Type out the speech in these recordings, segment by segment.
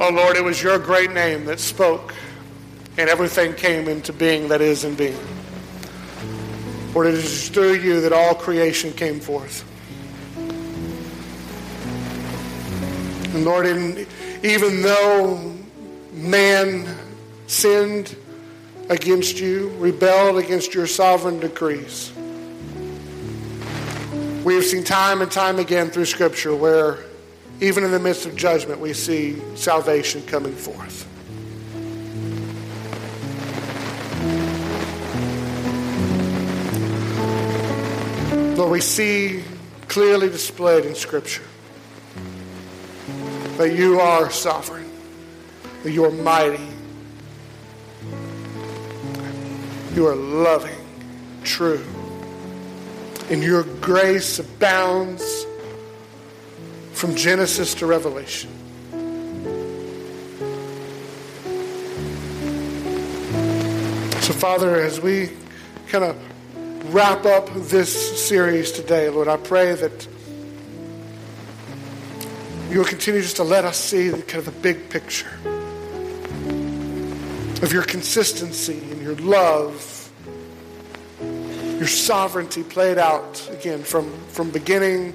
Oh Lord, it was your great name that spoke and everything came into being that is in being. For it is through you that all creation came forth. And Lord, in, even though man sinned against you, rebelled against your sovereign decrees, we have seen time and time again through Scripture where, even in the midst of judgment, we see salvation coming forth. Lord, we see clearly displayed in Scripture that you are sovereign, that you are mighty, you are loving, true, and your grace abounds from Genesis to Revelation. So, Father, as we kind of wrap up this series today, Lord, I pray that you will continue just to let us see the kind of the big picture of your consistency and your love, your sovereignty played out again from, from beginning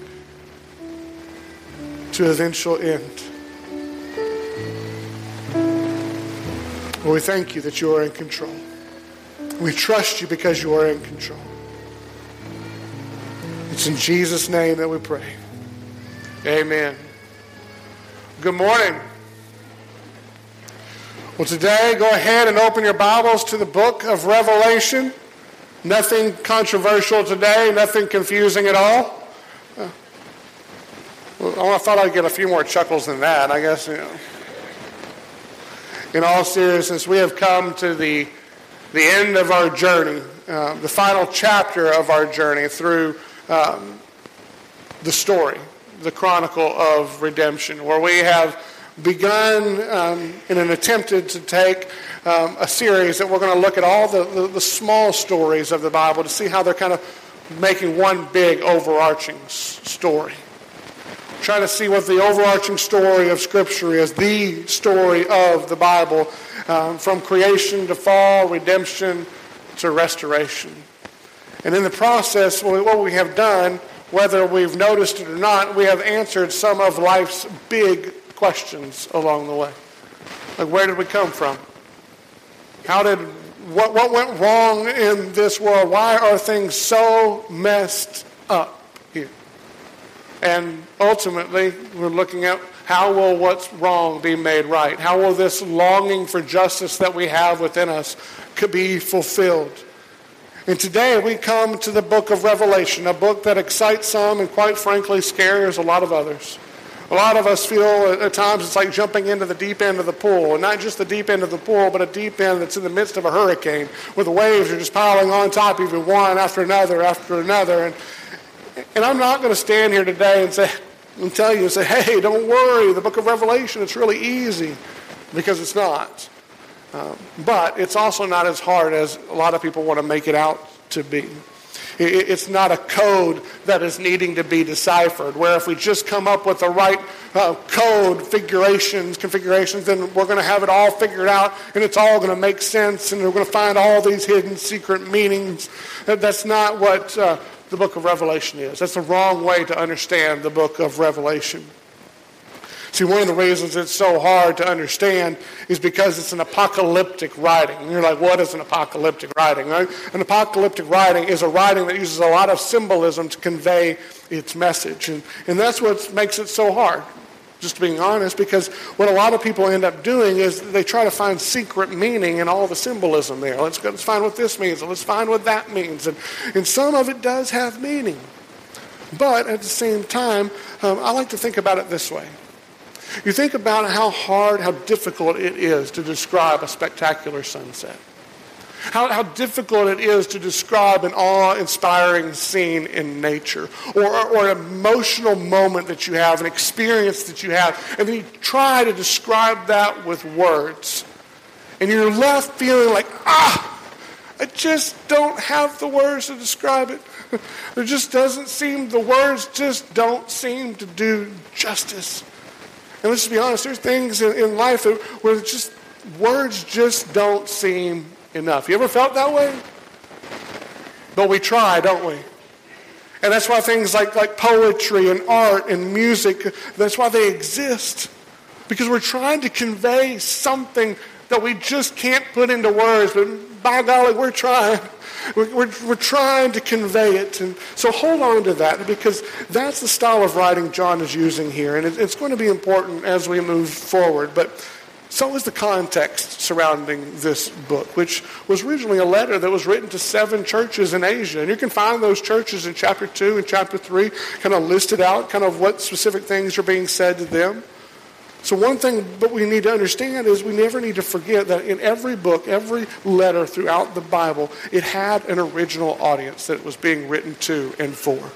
to eventual end. Lord, we thank you that you are in control. We trust you because you are in control. It's in Jesus' name that we pray. Amen. Good morning. Well, today, go ahead and open your Bibles to the book of Revelation. Nothing controversial today, nothing confusing at all. I thought I'd get a few more chuckles than that, I guess. You know. In all seriousness, we have come to the, the end of our journey, uh, the final chapter of our journey through um, the story, the chronicle of redemption, where we have begun um, in an attempt to take um, a series that we're going to look at all the, the, the, small stories of the Bible to see how they're kind of making one big overarching story. Trying to see what the overarching story of Scripture is, the story of the Bible, um, from creation to fall, redemption to restoration. And in the process, what we have done, whether we've noticed it or not, we have answered some of life's big questions along the way. Like, where did we come from? How did, what, what went wrong in this world? Why are things so messed up? And ultimately, we're looking at how will what's wrong be made right? How will this longing for justice that we have within us could be fulfilled? And today we come to the book of Revelation, a book that excites some and quite frankly scares a lot of others. A lot of us feel at times it's like jumping into the deep end of the pool, and not just the deep end of the pool, but a deep end that's in the midst of a hurricane, where the waves are just piling on top of you, one after another after another. And, and I'm not going to stand here today and say and tell you and say, "Hey, don't worry, the book of Revelation it's really easy," because it's not. Um, but it's also not as hard as a lot of people want to make it out to be. It, it's not a code that is needing to be deciphered, where if we just come up with the right uh, code figurations, configurations, then we're going to have it all figured out and it's all going to make sense and we're going to find all these hidden secret meanings. That's not what uh, the book of Revelation is. That's the wrong way to understand the book of Revelation. See, one of the reasons it's so hard to understand is because it's an apocalyptic writing. And you're like, what is an apocalyptic writing? Right? An apocalyptic writing is a writing that uses a lot of symbolism to convey its message. And, and that's what makes it so hard, just being honest, because what a lot of people end up doing is they try to find secret meaning in all the symbolism there. Let's, go, let's find what this means, and let's find what that means. And, and some of it does have meaning. But at the same time, um, I like to think about it this way. You think about how hard, how difficult it is to describe a spectacular sunset. How, how difficult it is to describe an awe inspiring scene in nature or, or an emotional moment that you have, an experience that you have, and then you try to describe that with words. And you're left feeling like, ah, I just don't have the words to describe it. There just doesn't seem, the words just don't seem to do justice. And let's just be honest, there's things in, in life where just words just don't seem enough. You ever felt that way? But we try, don't we? And that's why things like, like poetry and art and music, that's why they exist. Because we're trying to convey something that we just can't put into words. But by golly, we're trying. We're, we're, we're, trying to convey it. And so hold on to that because that's the style of writing John is using here. And it, it's going to be important as we move forward. But so is the context surrounding this book, which was originally a letter that was written to seven churches in Asia. And you can find those churches in chapter 2 and chapter 3, kind of listed out, kind of what specific things are being said to them. So, one thing that we need to understand is we never need to forget that in every book, every letter throughout the Bible, it had an original audience that it was being written to and for.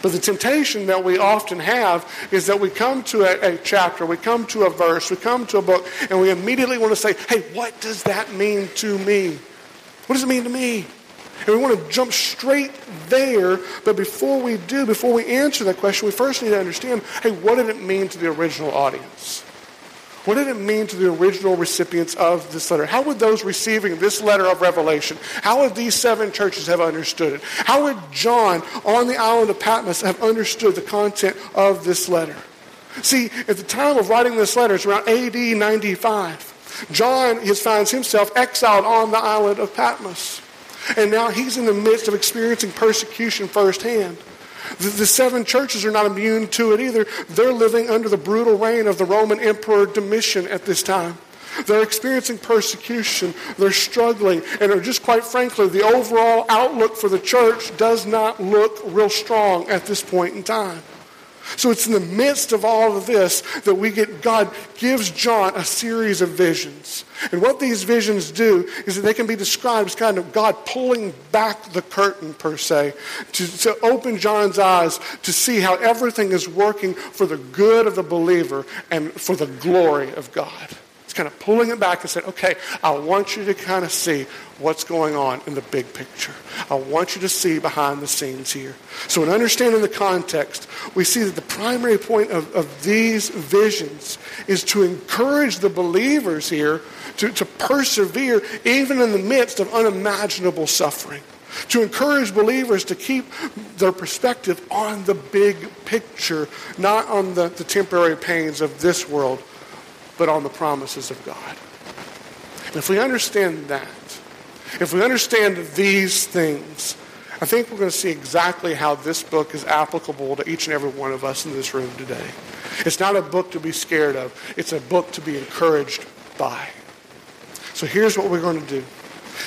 But the temptation that we often have is that we come to a, a, chapter, we come to a verse, we come to a book, and we immediately want to say, hey, what does that mean to me? What does it mean to me? And we want to jump straight there, but before we do, before we answer that question, we first need to understand, hey, what did it mean to the original audience? What did it mean to the original recipients of this letter? How would those receiving this letter of Revelation, how would these seven churches have understood it? How would John on the island of Patmos have understood the content of this letter? See, at the time of writing this letter, it's around AD 95. John finds himself exiled on the island of Patmos. And now he's in the midst of experiencing persecution firsthand. The, the, seven churches are not immune to it either. They're living under the brutal reign of the Roman Emperor Domitian at this time. They're experiencing persecution. They're struggling. And are just quite frankly, the overall outlook for the church does not look real strong at this point in time. So it's in the midst of all of this that we get, God gives John a series of visions. And what these visions do is that they can be described as kind of God pulling back the curtain, per se, to, to open John's eyes to see how everything is working for the good of the believer and for the glory of God. It's kind of pulling it back and saying, okay, I want you to kind of see what's going on in the big picture. I want you to see behind the scenes here. So in understanding the context, we see that the primary point of, of these visions is to encourage the believers here to, to persevere even in the midst of unimaginable suffering to encourage believers to keep their perspective on the big picture, not on the, the temporary pains of this world, but on the promises of God. And if we understand that, if we understand these things, I think we're going to see exactly how this book is applicable to each and every one of us in this room today. It's not a book to be scared of, it's a book to be encouraged by. So here's what we're going to do.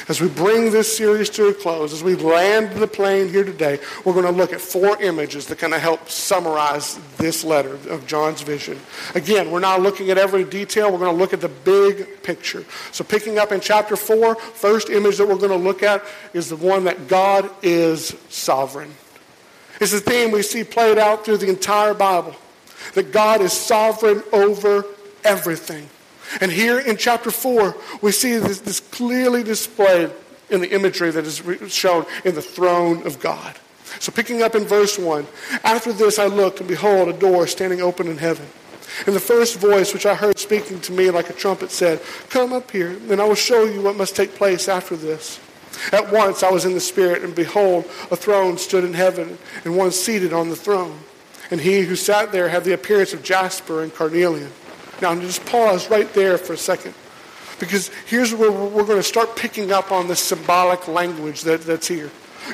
As we bring this series to a close, as we land the plane here today, we're going to look at four images that kind of help summarize this letter of John's vision. Again, we're not looking at every detail. We're going to look at the big picture. So picking up in chapter four, first image that we're going to look at is the one that God is sovereign. It's a theme we see played out through the entire Bible, that God is sovereign over everything. And here in chapter 4, we see this, this clearly displayed in the imagery that is shown in the throne of God. So, picking up in verse 1 After this I looked, and behold, a door standing open in heaven. And the first voice which I heard speaking to me like a trumpet said, Come up here, and I will show you what must take place after this. At once I was in the Spirit, and behold, a throne stood in heaven, and one seated on the throne. And he who sat there had the appearance of jasper and carnelian. Now, just pause right there for a second. Because here's where we're going to start picking up on the symbolic language that, that's here.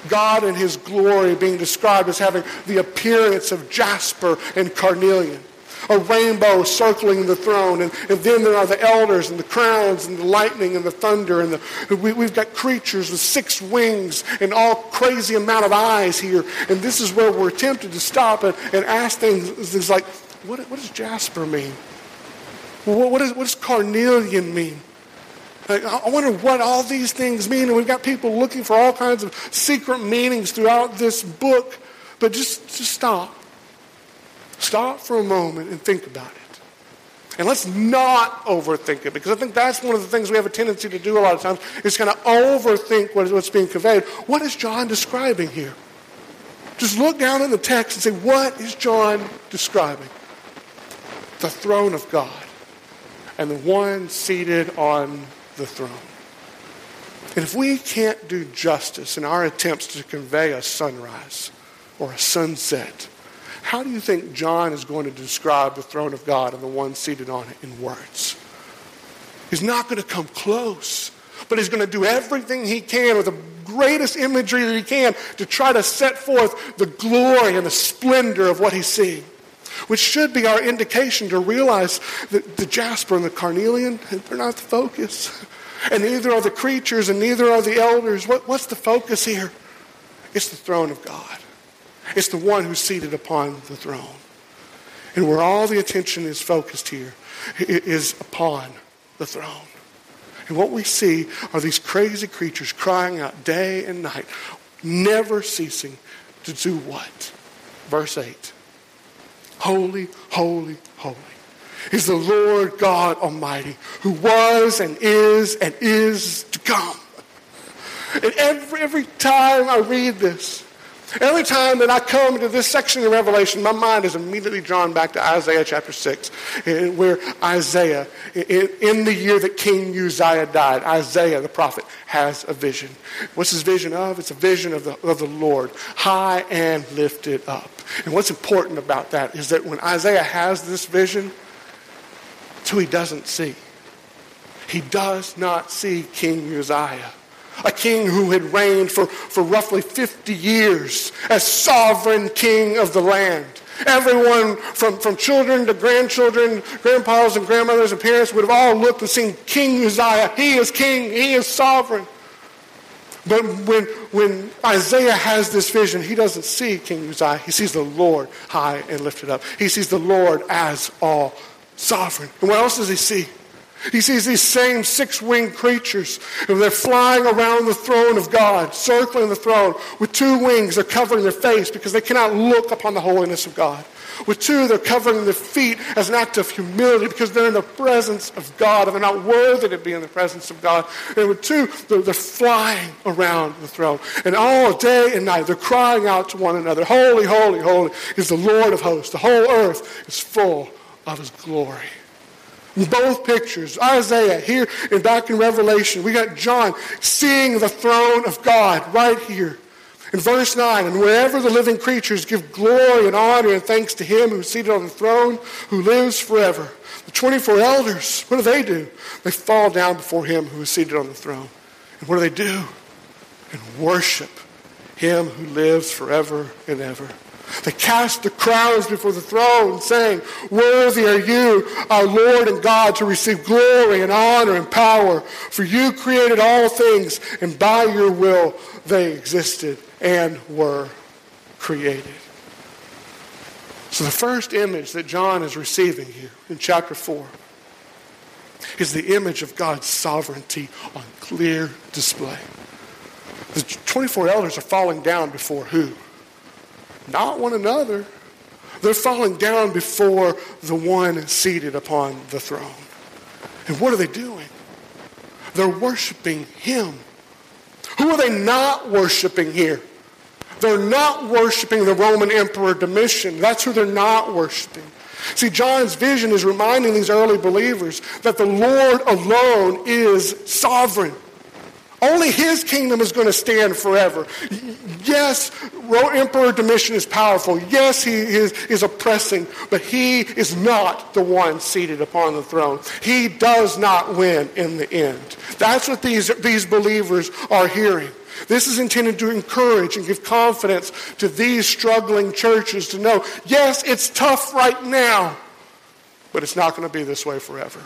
God and his glory being described as having the appearance of jasper and carnelian. A rainbow circling the throne. And, and then there are the elders and the crowns and the lightning and the thunder. And the, we, we've got creatures with six wings and all crazy amount of eyes here. And this is where we're tempted to stop and, and ask things, things like, what, what does jasper mean? What, what, is, what does carnelian mean? I wonder what all these things mean. And we've got people looking for all kinds of secret meanings throughout this book. But just, just stop. Stop for a moment and think about it. And let's not overthink it because I think that's one of the things we have a tendency to do a lot of times is kind of overthink what's being conveyed. What is John describing here? Just look down in the text and say, what is John describing? the throne of God and the one seated on the throne. And if we can't do justice in our attempts to convey a sunrise or a sunset, how do you think John is going to describe the throne of God and the one seated on it in words? He's not going to come close, but he's going to do everything he can with the greatest imagery that he can to try to set forth the glory and the splendor of what he's seeing which should be our indication to realize that the jasper and the carnelian, they're not the focus. And neither are the creatures and neither are the elders. What, what's the focus here? It's the throne of God. It's the one who's seated upon the throne. And where all the attention is focused here is upon the throne. And what we see are these crazy creatures crying out day and night, never ceasing to do what? Verse 8 Holy, holy, holy is the Lord God Almighty, who was and is and is to come. And every, every time I read this, Every time that I come to this section of Revelation, my mind is immediately drawn back to Isaiah chapter 6, eh, where Isaiah, in the year that King Uzziah died, Isaiah the prophet has a vision. What's his vision of? It's a vision of the, of the Lord, high and lifted up. And what's important about that is that when Isaiah has this vision, it's who he doesn't see. He does not see King Uzziah a king who had reigned for, for roughly 50 years as sovereign king of the land. Everyone from, from children to grandchildren, grandpas and grandmothers and parents would have all looked and seen King Uzziah. He is king, he is sovereign. But when, when Isaiah has this vision, he doesn't see King Uzziah. He sees the Lord high and lifted up. He sees the Lord as all sovereign. And what else does he see? He sees these same six winged creatures, and they're flying around the throne of God, circling the throne. With two wings, they're covering their face because they cannot look upon the holiness of God. With two, they're covering their feet as an act of humility because they're in the presence of God and they're not worthy to be in the presence of God. And with two, they're, they're flying around the throne. And all day and night, they're crying out to one another Holy, holy, holy is the Lord of hosts. The whole earth is full of his glory. Both pictures, Isaiah here and back in Revelation, we got John seeing the throne of God right here. In verse 9, and wherever the living creatures give glory and honor and thanks to him who's seated on the throne, who lives forever. The 24 elders, what do they do? They fall down before him who is seated on the throne. And what do they do? And worship him who lives forever and ever. They cast the crowns before the throne, saying, Worthy are you, our Lord and God, to receive glory and honor and power. For you created all things, and by your will they existed and were created. So the first image that John is receiving here in chapter 4 is the image of God's sovereignty on clear display. The 24 elders are falling down before who? Not one another. They're falling down before the one seated upon the throne. And what are they doing? They're worshiping him. Who are they not worshiping here? They're not worshiping the Roman Emperor Domitian. That's who they're not worshiping. See, John's vision is reminding these early believers that the Lord alone is sovereign. Only his kingdom is going to stand forever. Yes, Emperor Domitian is powerful. Yes, he is, is oppressing, but he is not the one seated upon the throne. He does not win in the end. That's what these, these believers are hearing. This is intended to encourage and give confidence to these struggling churches to know, yes, it's tough right now, but it's not going to be this way forever.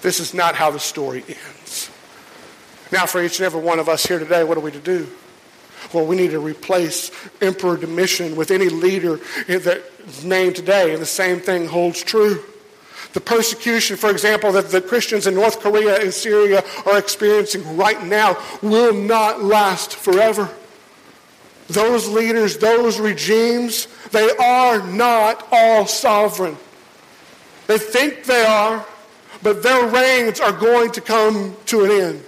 This is not how the story ends. Now, for each and every one of us here today, what are we to do? Well, we need to replace Emperor Domitian with any leader that's named today, and the same thing holds true. The persecution, for example, that the Christians in North Korea and Syria are experiencing right now will not last forever. Those leaders, those regimes, they are not all sovereign. They think they are, but their reigns are going to come to an end.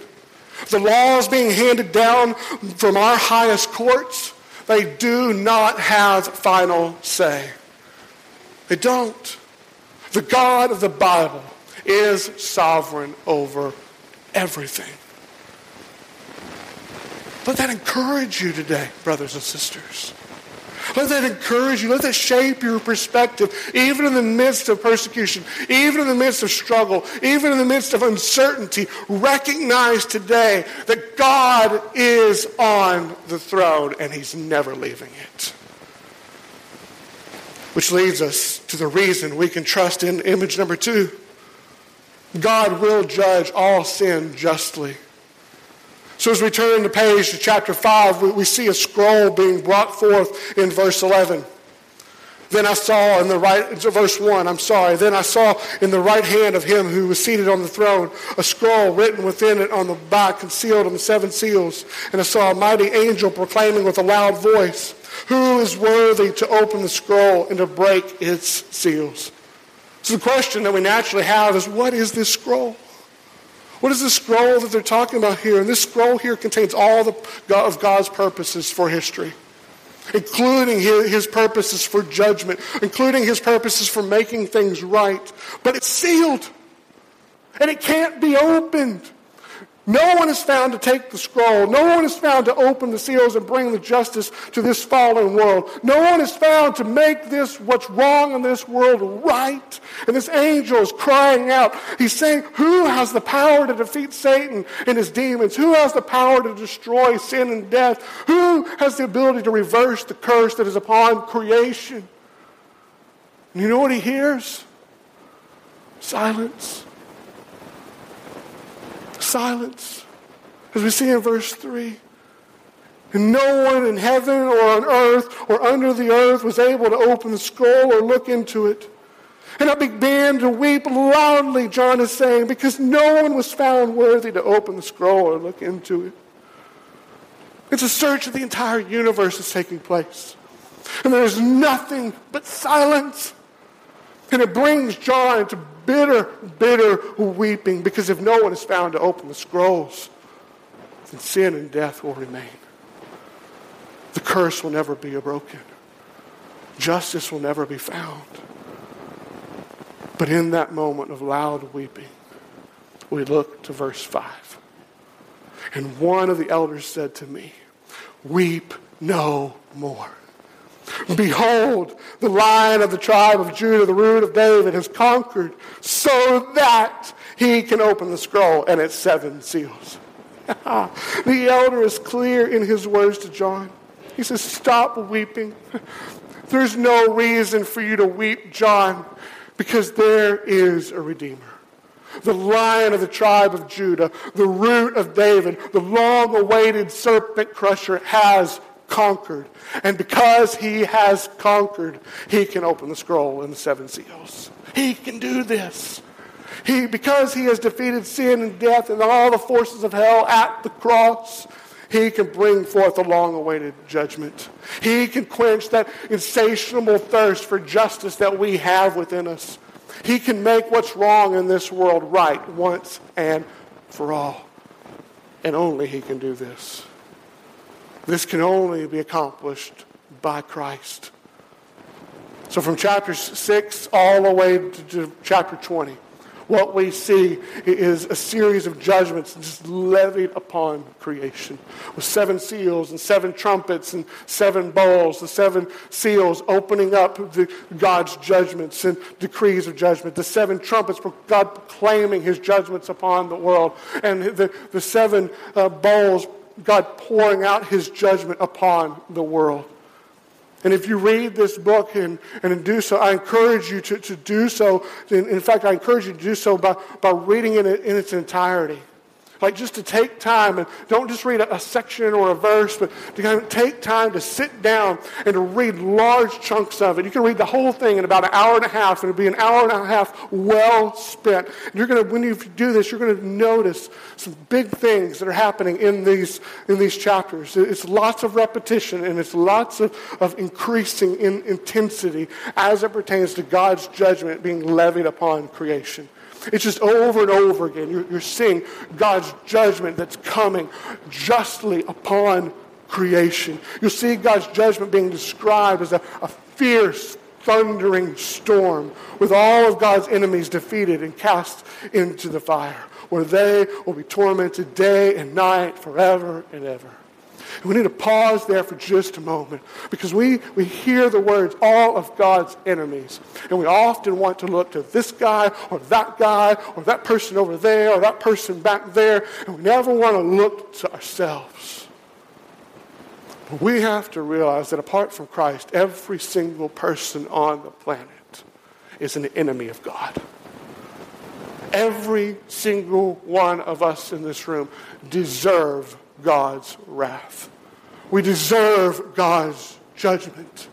The laws being handed down from our highest courts, they do not have final say. They don't. The God of the Bible is sovereign over everything. Let that encourage you today, brothers and sisters. Let that encourage you. Let that shape your perspective, even in the midst of persecution, even in the midst of struggle, even in the midst of uncertainty. Recognize today that God is on the throne and He's never leaving it. Which leads us to the reason we can trust in image number two God will judge all sin justly. So as we turn the page to chapter 5, we, we see a scroll being brought forth in verse 11. Then I saw in the right, verse 1, I'm sorry. Then I saw in the right hand of him who was seated on the throne a scroll written within it on the back and sealed on the seven seals. And I saw a mighty angel proclaiming with a loud voice, Who is worthy to open the scroll and to break its seals? So the question that we naturally have is, what is this scroll? What is the scroll that they're talking about here? And this scroll here contains all the, of God's purposes for history, including his purposes for judgment, including his purposes for making things right. But it's sealed, and it can't be opened. No one is found to take the scroll. No one is found to open the seals and bring the justice to this fallen world. No one is found to make this, what's wrong in this world, right. And this angel is crying out. He's saying, Who has the power to defeat Satan and his demons? Who has the power to destroy sin and death? Who has the ability to reverse the curse that is upon creation? And you know what he hears? Silence silence, as we see in verse 3. And no one in heaven or on earth or under the earth was able to open the scroll or look into it. And I began to weep loudly, John is saying, because no one was found worthy to open the scroll or look into it. It's a search of the entire universe is taking place. And there's nothing but silence. And it brings John to bitter, bitter weeping because if no one is found to open the scrolls, then sin and death will remain. The curse will never be broken. Justice will never be found. But in that moment of loud weeping, we look to verse 5. And one of the elders said to me, Weep no more. Behold, the lion of the tribe of Judah, the root of David, has conquered so that he can open the scroll and its seven seals. the elder is clear in his words to John. He says, Stop weeping. There's no reason for you to weep, John, because there is a Redeemer. The lion of the tribe of Judah, the root of David, the long awaited serpent crusher has conquered. And because he has conquered, he can open the scroll and the seven seals. He can do this. He, because he has defeated sin and death and all the forces of hell at the cross, he can bring forth a long awaited judgment. He can quench that insatiable thirst for justice that we have within us. He can make what's wrong in this world right once and for all. And only he can do this. This can only be accomplished by Christ. So from chapter 6 all the way to chapter 20, what we see is a series of judgments just levied upon creation with seven seals and seven trumpets and seven bowls, the seven seals opening up the, God's judgments and decrees of judgment, the seven trumpets, God proclaiming his judgments upon the world, and the, the seven uh, bowls God pouring out his judgment upon the world. And if you read this book and, and do so, I encourage you to, to do so. In, in fact, I encourage you to do so by, by reading it in its entirety. Like just to take time and don't just read a, a, section or a verse, but to kind of take time to sit down and to read large chunks of it. You can read the whole thing in about an hour and a half, and it'll be an hour and a half well spent. And you're to, when you do this, you're to notice some big things that are happening in these, in these chapters. It's lots of repetition and it's lots of, of increasing in intensity as it pertains to God's judgment being levied upon creation. It's just over and over again. You're, you're seeing God's judgment that's coming justly upon creation. You'll see God's judgment being described as a, a fierce, thundering storm with all of God's enemies defeated and cast into the fire, where they will be tormented day and night forever and ever. And we need to pause there for just a moment because we, we hear the words, all of God's enemies. And we often want to look to this guy or that guy or that person over there or that person back there. And we never want to look to ourselves. But we have to realize that apart from Christ, every single person on the planet is an enemy of God. Every single one of us in this room deserve God's wrath. We deserve God's judgment.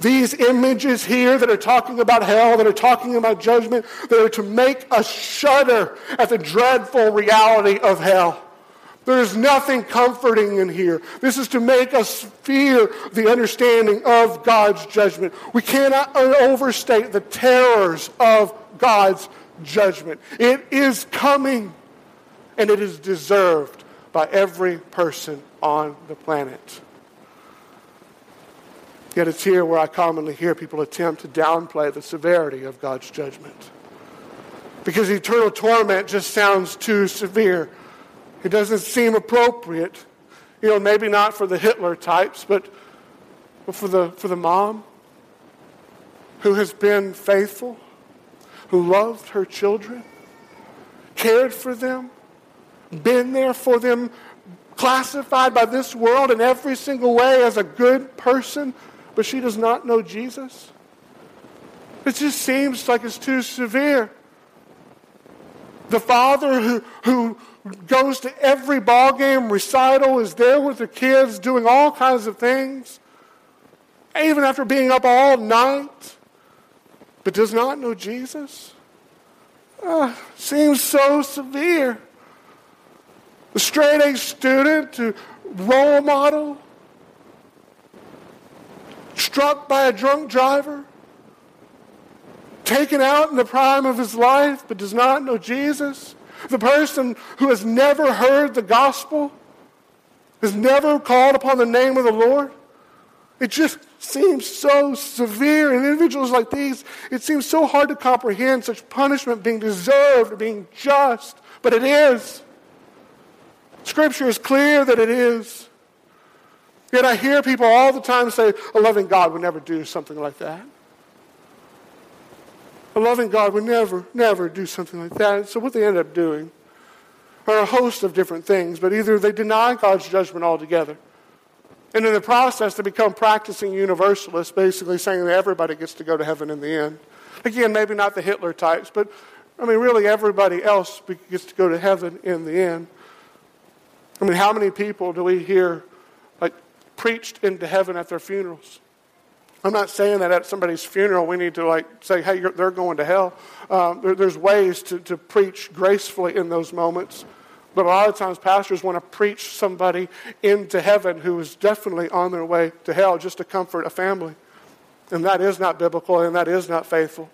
These images here that are talking about hell, that are talking about judgment, that are to make us shudder at the dreadful reality of hell. There is nothing comforting in here. This is to make us fear the understanding of God's judgment. We cannot overstate the terrors of God's judgment. It is coming, and it is deserved by every person on the planet. Yet it's here where I commonly hear people attempt to downplay the severity of God's judgment. Because eternal torment just sounds too severe. It doesn't seem appropriate. You know, maybe not for the Hitler types, but, but for, the, for the mom who has been faithful, who loved her children, cared for them, been there for them, classified by this world in every single way as a good person, but she does not know Jesus? It just seems like it's too severe. The father who, who goes to every ball game recital, is there with the kids, doing all kinds of things, even after being up all night, but does not know Jesus? Uh, seems so severe. The straight A student to role model, struck by a drunk driver, taken out in the prime of his life but does not know Jesus, the person who has never heard the gospel, has never called upon the name of the Lord. It just seems so severe. And individuals like these, it seems so hard to comprehend such punishment being deserved, or being just, but it is. Scripture is clear that it is. Yet I hear people all the time say, a loving God would never do something like that. A loving God would never, never do something like that. So what they end up doing are a host of different things, but either they deny God's judgment altogether. And in the process, they become practicing universalists, basically saying that everybody gets to go to heaven in the end. Again, maybe not the Hitler types, but I mean, really everybody else gets to go to heaven in the end. I mean, how many people do we hear like preached into heaven at their funerals? I'm not saying that at somebody's funeral we need to like say, hey, they're going to hell. Um, there, there's ways to, to preach gracefully in those moments. But a lot of times pastors want to preach somebody into heaven who is definitely on their way to hell just to comfort a family. And that is not biblical and that is not faithful.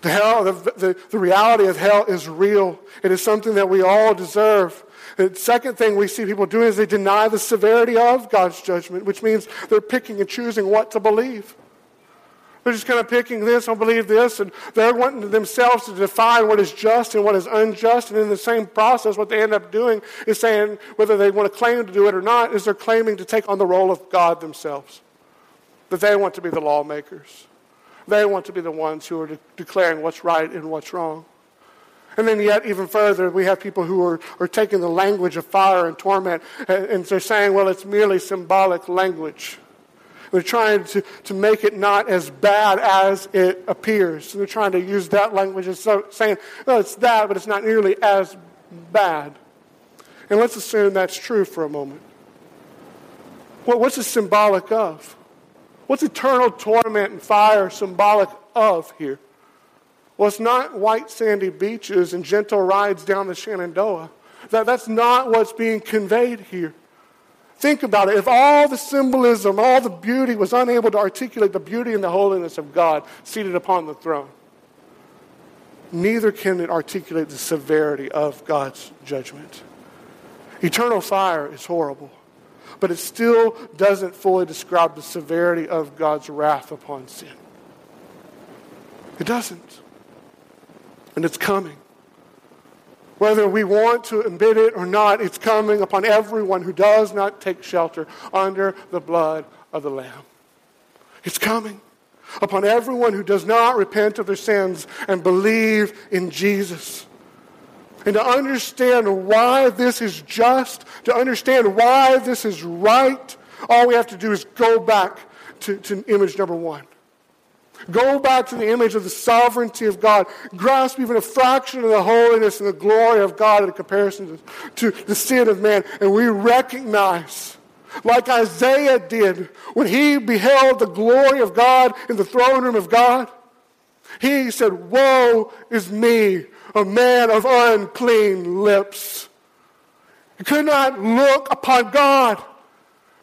The, hell, the, the, the reality of hell is real. It is something that we all deserve. The second thing we see people doing is they deny the severity of God's judgment, which means they're picking and choosing what to believe. They're just kind of picking this, I believe this, and they're wanting themselves to define what is just and what is unjust. And in the same process, what they end up doing is saying, whether they want to claim to do it or not, is they're claiming to take on the role of God themselves. That they want to be the lawmakers. They want to be the ones who are de- declaring what's right and what's wrong. And then, yet, even further, we have people who are, are taking the language of fire and torment and, and they're saying, well, it's merely symbolic language. They're trying to, to make it not as bad as it appears. So they're trying to use that language as so, saying, no, it's that, but it's not nearly as bad. And let's assume that's true for a moment. Well, what's it symbolic of? What's eternal torment and fire symbolic of here? Well, it's not white sandy beaches and gentle rides down the Shenandoah. That, that's not what's being conveyed here. Think about it. If all the symbolism, all the beauty was unable to articulate the beauty and the holiness of God seated upon the throne, neither can it articulate the severity of God's judgment. Eternal fire is horrible. But it still doesn't fully describe the severity of God's wrath upon sin. It doesn't. And it's coming. Whether we want to admit it or not, it's coming upon everyone who does not take shelter under the blood of the Lamb. It's coming upon everyone who does not repent of their sins and believe in Jesus. And to understand why this is just, to understand why this is right, all we have to do is go back to, to image number one. Go back to the image of the sovereignty of God. Grasp even a fraction of the holiness and the glory of God in comparison to, to the sin of man. And we recognize, like Isaiah did when he beheld the glory of God in the throne room of God, he said, Woe is me, a man of unclean lips. He could not look upon God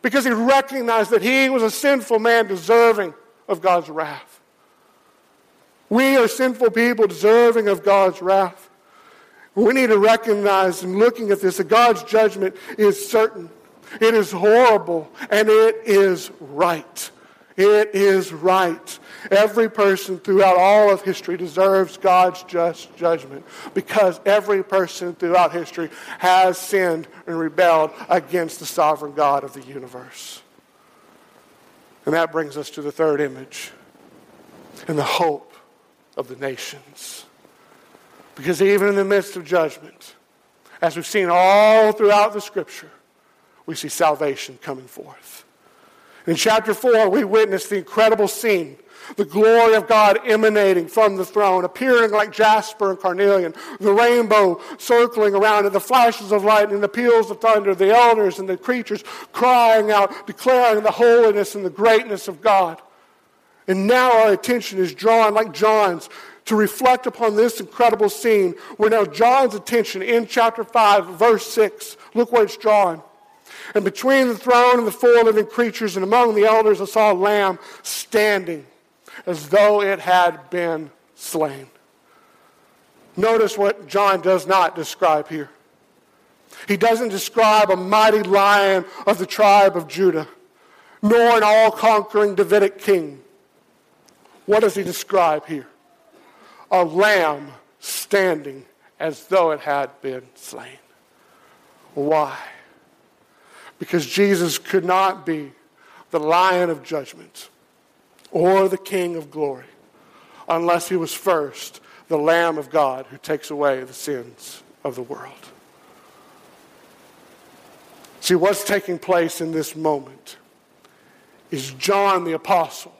because he recognized that he was a sinful man deserving of God's wrath. We are sinful people deserving of God's wrath. We need to recognize in looking at this that God's judgment is certain. It is horrible and it is right. It is right. Every person throughout all of history deserves God's just judgment because every person throughout history has sinned and rebelled against the sovereign God of the universe. And that brings us to the third image and the hope of the nations. Because even in the midst of judgment, as we've seen all throughout the scripture, we see salvation coming forth. In chapter 4, we witness the incredible scene the glory of God emanating from the throne, appearing like jasper and carnelian, the rainbow circling around it, the flashes of lightning, the peals of thunder, the elders and the creatures crying out, declaring the holiness and the greatness of God. And now our attention is drawn, like John's, to reflect upon this incredible scene where now John's attention in chapter 5, verse 6, look where it's drawn. And between the throne and the four living creatures and among the elders, I saw a lamb standing as though it had been slain. Notice what John does not describe here. He doesn't describe a mighty lion of the tribe of Judah, nor an all conquering Davidic king. What does he describe here? A lamb standing as though it had been slain. Why? Because Jesus could not be the lion of judgment or the king of glory unless he was first the Lamb of God who takes away the sins of the world. See, what's taking place in this moment is John the Apostle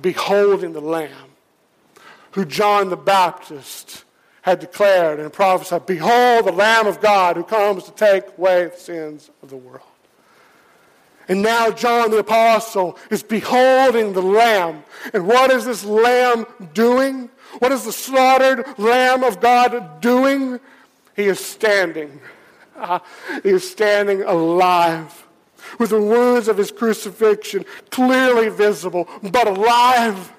beholding the Lamb, who John the Baptist had declared and prophesied Behold, the Lamb of God who comes to take away the sins of the world. And now John the Apostle is beholding the Lamb. And what is this Lamb doing? What is the slaughtered Lamb of God doing? He is standing. Uh, he is standing alive with the wounds of his crucifixion clearly visible, but alive.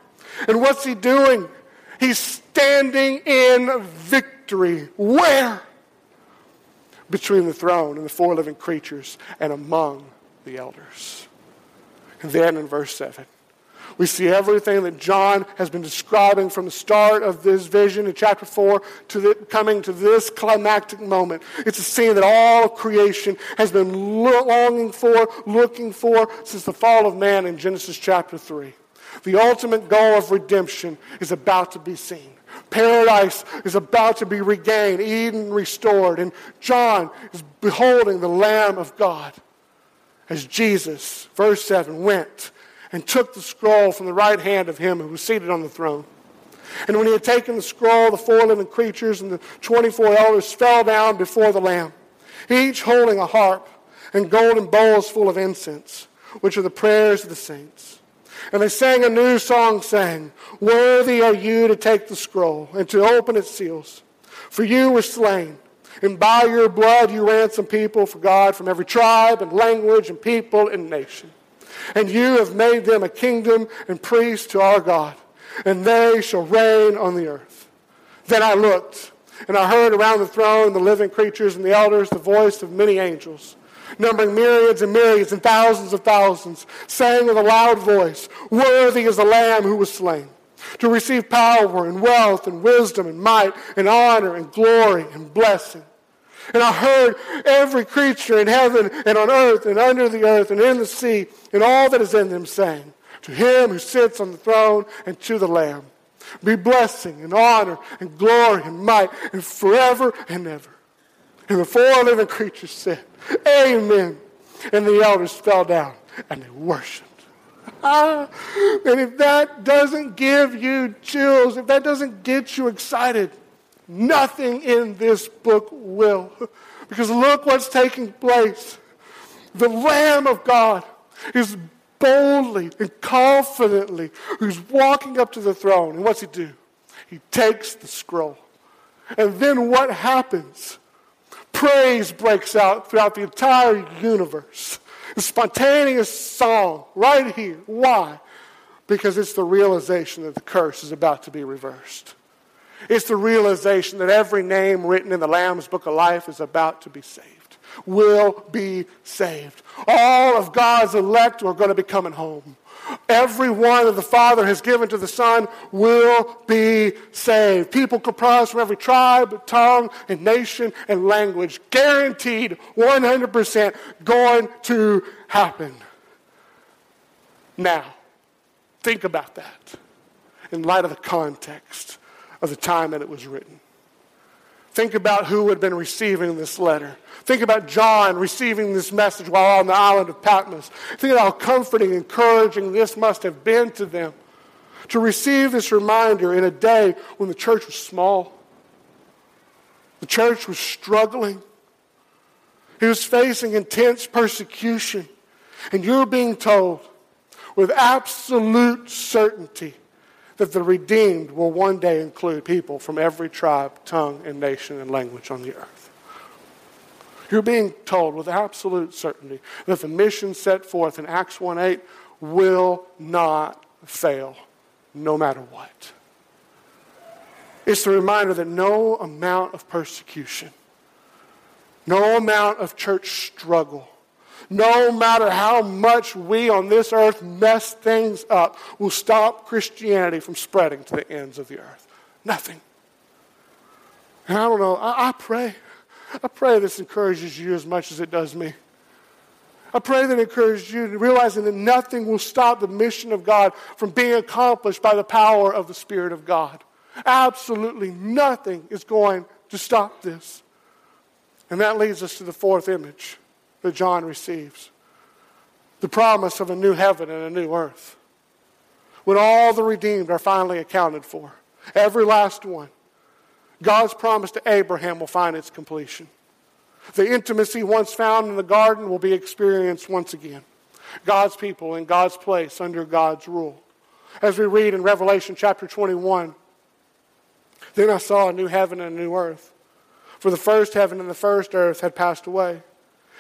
And what's he doing? He's standing in victory. Where? Between the throne and the four living creatures and among the elders. And then in verse 7, we see everything that John has been describing from the start of this vision in chapter 4 to the, coming to this climactic moment. It's a scene that all creation has been longing for, looking for since the fall of man in Genesis chapter 3. The ultimate goal of redemption is about to be seen. Paradise is about to be regained, Eden restored. And John is beholding the Lamb of God as Jesus, verse 7, went and took the scroll from the right hand of him who was seated on the throne. And when he had taken the scroll, the four living creatures and the 24 elders fell down before the Lamb, each holding a harp and golden bowls full of incense, which are the prayers of the saints. And they sang a new song, saying, Worthy are you to take the scroll and to open its seals. For you were slain, and by your blood you ransomed people for God from every tribe and language and people and nation and you have made them a kingdom and priests to our God, and they shall reign on the earth. Then I looked, and I heard around the throne the living creatures and the elders the voice of many angels, numbering myriads and myriads and thousands of thousands, saying with a loud voice, Worthy is the Lamb who was slain, to receive power and wealth and wisdom and might and honor and glory and blessing. And I heard every creature in heaven and on earth and under the earth and in the sea and all that is in them saying, To him who sits on the throne and to the Lamb be blessing and honor and glory and might and forever and ever. And the four living creatures said, Amen. And the elders fell down and they worshiped. and if that doesn't give you chills, if that doesn't get you excited, nothing in this book will. Because look what's taking place. The Lamb of God is boldly and confidently who's walking up to the throne. And what's he do? He takes the scroll. And then what happens? Praise breaks out throughout the entire universe. A spontaneous song right here. Why? Because it's the realization that the curse is about to be reversed. It's the realization that every name written in the Lamb's Book of Life is about to be saved will be saved. All of God's elect are going to be coming home. Every one that the Father has given to the Son will be saved. People comprised from every tribe, tongue, and nation and language. Guaranteed 100% going to happen. Now, think about that in light of the context of the time that it was written. Think about who had been receiving this letter. Think about John receiving this message while on the island of Patmos. Think about how comforting, and encouraging this must have been to them to receive this reminder in a day when the church was small. The church was struggling. He was facing intense persecution. And you're being told with absolute certainty that the redeemed will one day include people from every tribe, tongue, and nation and language on the earth. You're being told with absolute certainty that the mission set forth in Acts 1 8 will not fail, no matter what. It's the reminder that no amount of persecution, no amount of church struggle, no matter how much we on this earth mess things up, will stop Christianity from spreading to the ends of the earth. Nothing. And I don't know, I, I pray. I pray this encourages you as much as it does me. I pray that it encourages you to realizing that nothing will stop the mission of God from being accomplished by the power of the Spirit of God. Absolutely nothing is going to stop this. And that leads us to the fourth image that John receives the promise of a new heaven and a new earth. When all the redeemed are finally accounted for, every last one, God's promise to Abraham will find its completion. The intimacy once found in the garden will be experienced once again. God's people in God's place under God's rule. As we read in Revelation chapter 21, then I saw a new heaven and a new earth. For the first heaven and the first earth had passed away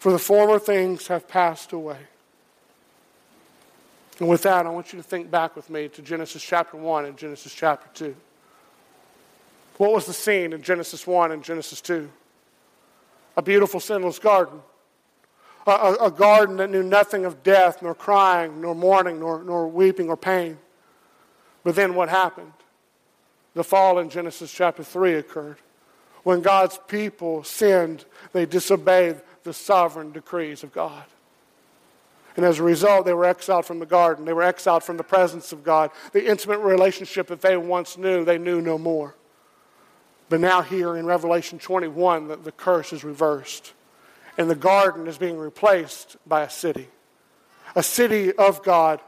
for the former things have passed away. And with that, I want you to think back with me to Genesis chapter 1 and Genesis chapter 2. What was the scene in Genesis 1 and Genesis 2? A beautiful, sinless garden. A, a, a, garden that knew nothing of death, nor crying, nor mourning, nor, nor weeping or pain. But then what happened? The fall in Genesis chapter 3 occurred. When God's people sinned, they disobeyed the sovereign decrees of God. And as a result, they were exiled from the garden. They were exiled from the presence of God. The intimate relationship that they once knew, they knew no more. But now, here in Revelation 21, the, the curse is reversed. And the garden is being replaced by a city. A city of God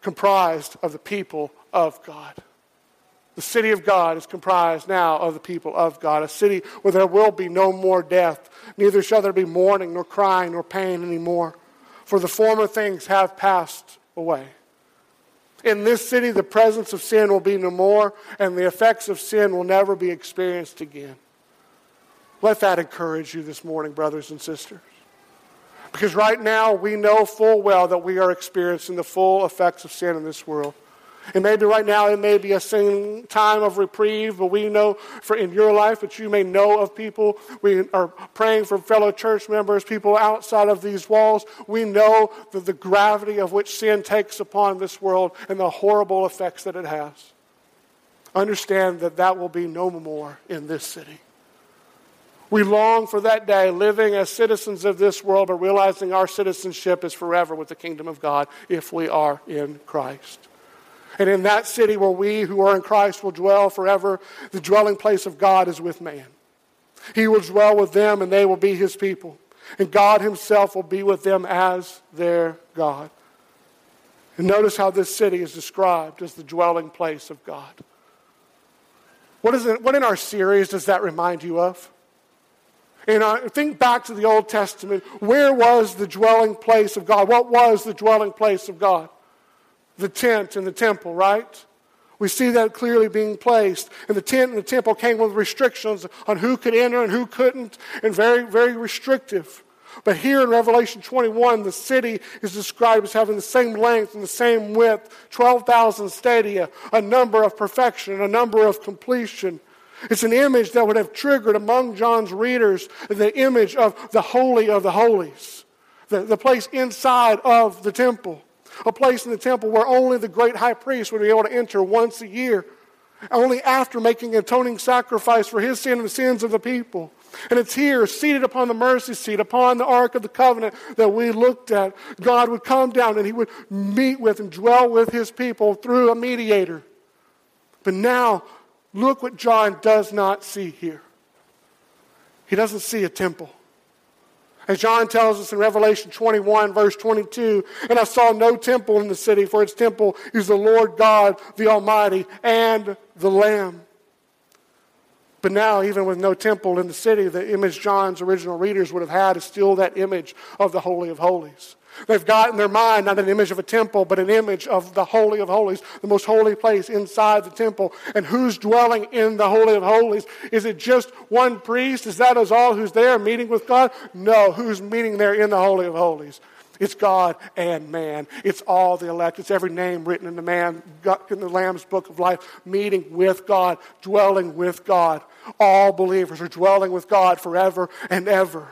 comprised of the people of God. The city of God is comprised now of the people of God, a city where there will be no more death, neither shall there be mourning, nor crying, nor pain anymore, for the former things have passed away. In this city, the presence of sin will be no more, and the effects of sin will never be experienced again. Let that encourage you this morning, brothers and sisters. Because right now, we know full well that we are experiencing the full effects of sin in this world. And maybe right now it may be a time of reprieve, but we know for in your life, but you may know of people. We are praying for fellow church members, people outside of these walls. We know the, the gravity of which sin takes upon this world and the horrible effects that it has. Understand that that will be no more in this city. We long for that day, living as citizens of this world, but realizing our citizenship is forever with the kingdom of God if we are in Christ. And in that city where we who are in Christ will dwell forever, the dwelling place of God is with man. He will dwell with them, and they will be his people. And God himself will be with them as their God. And notice how this city is described as the dwelling place of God. What, is it, what in our series does that remind you of? And uh, think back to the Old Testament. Where was the dwelling place of God? What was the dwelling place of God? The tent and the temple, right? We see that clearly being placed. And the tent and the temple came with restrictions on who could enter and who couldn't, and very, very restrictive. But here in Revelation 21, the city is described as having the same length and the same width 12,000 stadia, a number of perfection, a number of completion. It's an image that would have triggered among John's readers the image of the Holy of the Holies, the, the place inside of the temple, a place in the temple where only the great high priest would be able to enter once a year, only after making atoning sacrifice for his sin and the sins of the people. And it's here, seated upon the mercy seat, upon the Ark of the Covenant that we looked at. God would come down and he would meet with and dwell with his people through a mediator. But now Look what John does not see here. He doesn't see a temple. As John tells us in Revelation 21, verse 22, and I saw no temple in the city, for its temple is the Lord God, the Almighty, and the Lamb. But now, even with no temple in the city, the image John's original readers would have had is still that image of the Holy of Holies. They've got in their mind not an image of a temple, but an image of the Holy of Holies, the most holy place inside the temple. And who's dwelling in the Holy of Holies? Is it just one priest? Is that us all who's there meeting with God? No. Who's meeting there in the Holy of Holies? It's God and man. It's all the elect. It's every name written in the man in the Lamb's book of life, meeting with God, dwelling with God. All believers are dwelling with God forever and ever.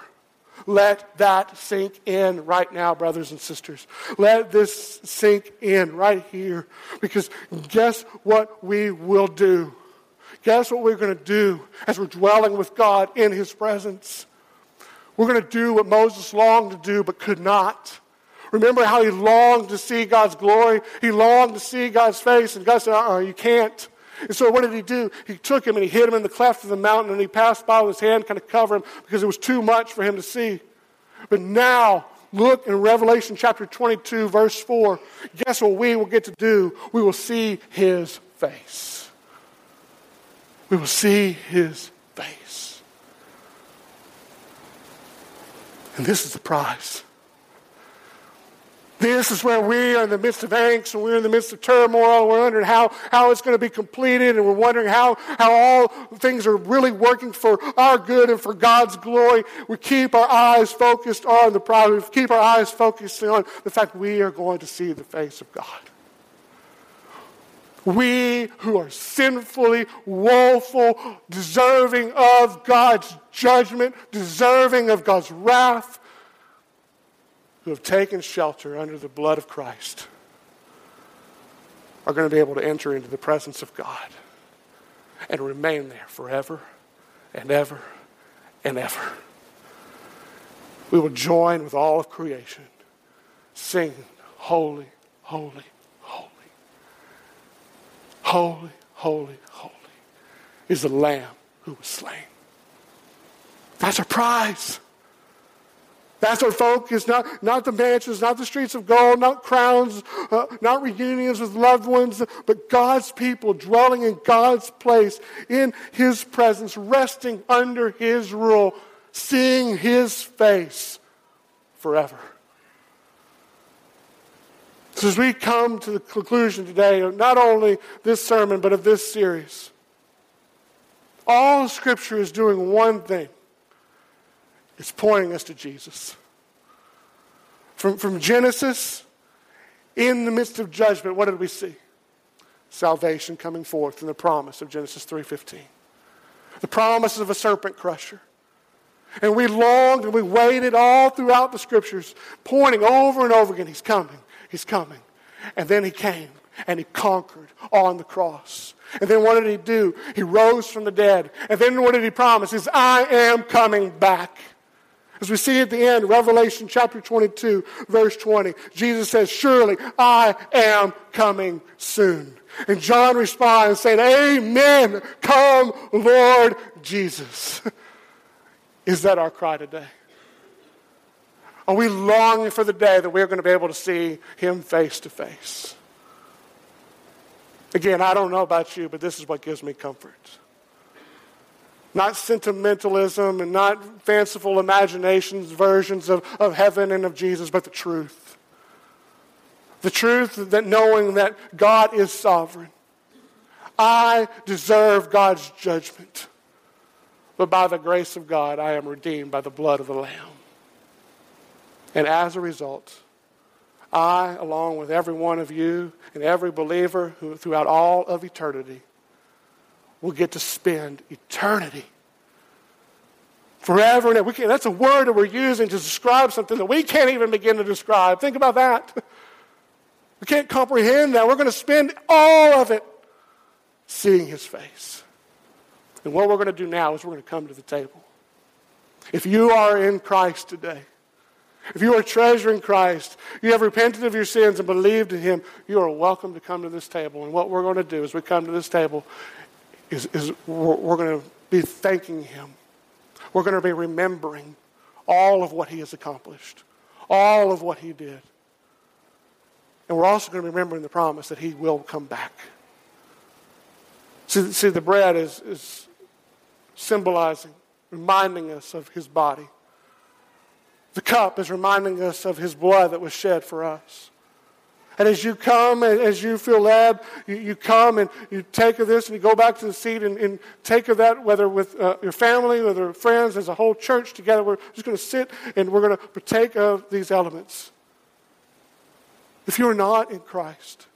Let that sink in right now, brothers and sisters. Let this sink in right here. Because guess what we will do? Guess what we're going to do as we're dwelling with God in His presence? We're going to do what Moses longed to do but could not. Remember how he longed to see God's glory? He longed to see God's face, and God said, uh uh you can't. And so what did he do? He took him and he hid him in the cleft of the mountain and he passed by with his hand, kind of cover him because it was too much for him to see. But now, look in Revelation chapter 22, verse 4. Guess what we will get to do? We will see his face. We will see his face. And this is the prize. This is where we are in the midst of angst and we're in the midst of turmoil. We're wondering how, how it's going to be completed and we're wondering how, how all things are really working for our good and for God's glory. We keep our eyes focused on the prize. We keep our eyes focused on the fact we are going to see the face of God. We who are sinfully, woeful, deserving of God's judgment, deserving of God's wrath, who have taken shelter under the blood of Christ are going to be able to enter into the presence of God and remain there forever and ever and ever. We will join with all of creation, singing, Holy, holy, holy. Holy, holy, holy is the Lamb who was slain. That's our prize. That's our focus, not, not the mansions, not the streets of gold, not crowns, uh, not reunions with loved ones, but God's people dwelling in God's place, in His presence, resting under His rule, seeing His face forever. So, as we come to the conclusion today of not only this sermon, but of this series, all Scripture is doing one thing it's pointing us to Jesus. From, from Genesis, in the midst of judgment, what did we see? Salvation coming forth in the promise of Genesis 3:15. The promise of a serpent crusher. And we longed and we waited all throughout the scriptures, pointing over and over again, He's coming, He's coming. And then He came and He conquered on the cross. And then what did He do? He rose from the dead. And then what did He promise? He says, I am coming back. As we see at the end, Revelation chapter 22, verse 20, Jesus says, Surely I am coming soon. And John responds saying, Amen. Come, Lord Jesus. Is that our cry today? Are we longing for the day that we're going to be able to see him face to face? Again, I don't know about you, but this is what gives me comfort. Not sentimentalism and not fanciful imaginations, versions of, of heaven and of Jesus, but the truth. The truth that knowing that God is sovereign. I deserve God's judgment. But by the grace of God, I am redeemed by the blood of the Lamb. And as a result, I, along with every one of you and every believer who, throughout all of eternity, will get to spend eternity forever and ever. We that's a word that we're using to describe something that we can't even begin to describe. Think about that. We can't comprehend that. We're going to spend all of it seeing his face. And what we're going to do now is we're going to come to the table. If you are in Christ today, if you are treasuring Christ, you have repented of your sins and believed in Him, you are welcome to come to this table. And what we're going to do as we come to this table is, is we're, we're going to be thanking Him. We're going to be remembering all of what He has accomplished, all of what He did. And we're also going to be remembering the promise that He will come back. See, see the bread is, is symbolizing, reminding us of His body. The cup is reminding us of His blood that was shed for us. And as you come, as you feel led, you, come and you take of this and you go back to the seat and, and take of that, whether with uh, your family, whether friends, as a whole church together. We're just going to sit and we're going to partake of these elements. If you're not in Christ,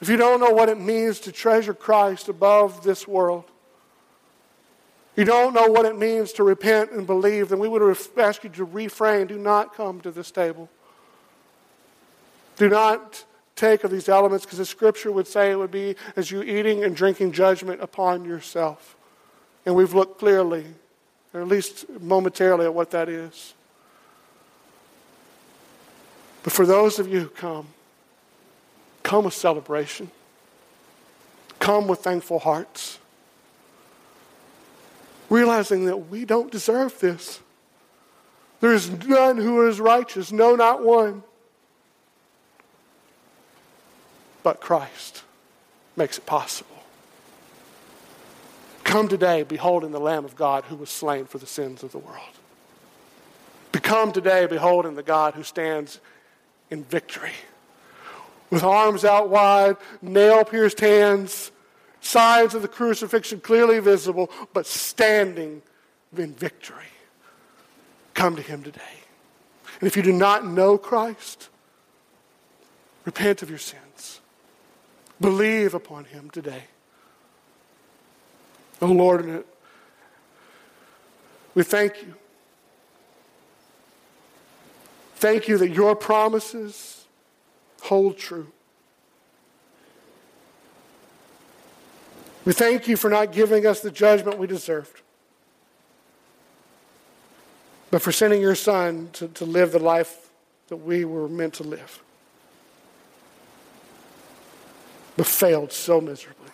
if you don't know what it means to treasure Christ above this world, you don't know what it means to repent and believe, then we would ask you to refrain. Do not come to this table. Do not take of these elements because the scripture would say it would be as you eating and drinking judgment upon yourself. And we've looked clearly, or at least momentarily, at what that is. But for those of you who come, come with celebration, come with thankful hearts, realizing that we don't deserve this. There is none who is righteous, no, not one. But Christ makes it possible. Come today, beholding the Lamb of God who was slain for the sins of the world. Become today, beholding the God who stands in victory. With arms out wide, nail pierced hands, signs of the crucifixion clearly visible, but standing in victory. Come to him today. And if you do not know Christ, repent of your sins. Believe upon him today. Oh Lord, we thank you. Thank you that your promises hold true. We thank you for not giving us the judgment we deserved, but for sending your Son to, to live the life that we were meant to live. But failed so miserably.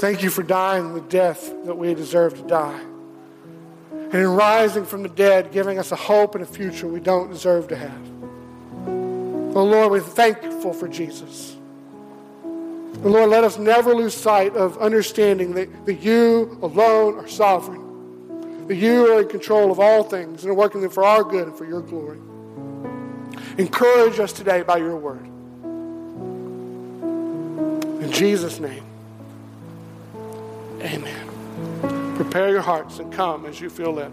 Thank you for dying the death that we deserve to die. And in rising from the dead, giving us a hope and a future we don't deserve to have. Oh Lord, we're thankful for Jesus. And Lord, let us never lose sight of understanding that, that you alone are sovereign, that you are in control of all things and are working them for our good and for your glory. Encourage us today by your word. In Jesus' name, amen. Prepare your hearts and come as you feel led.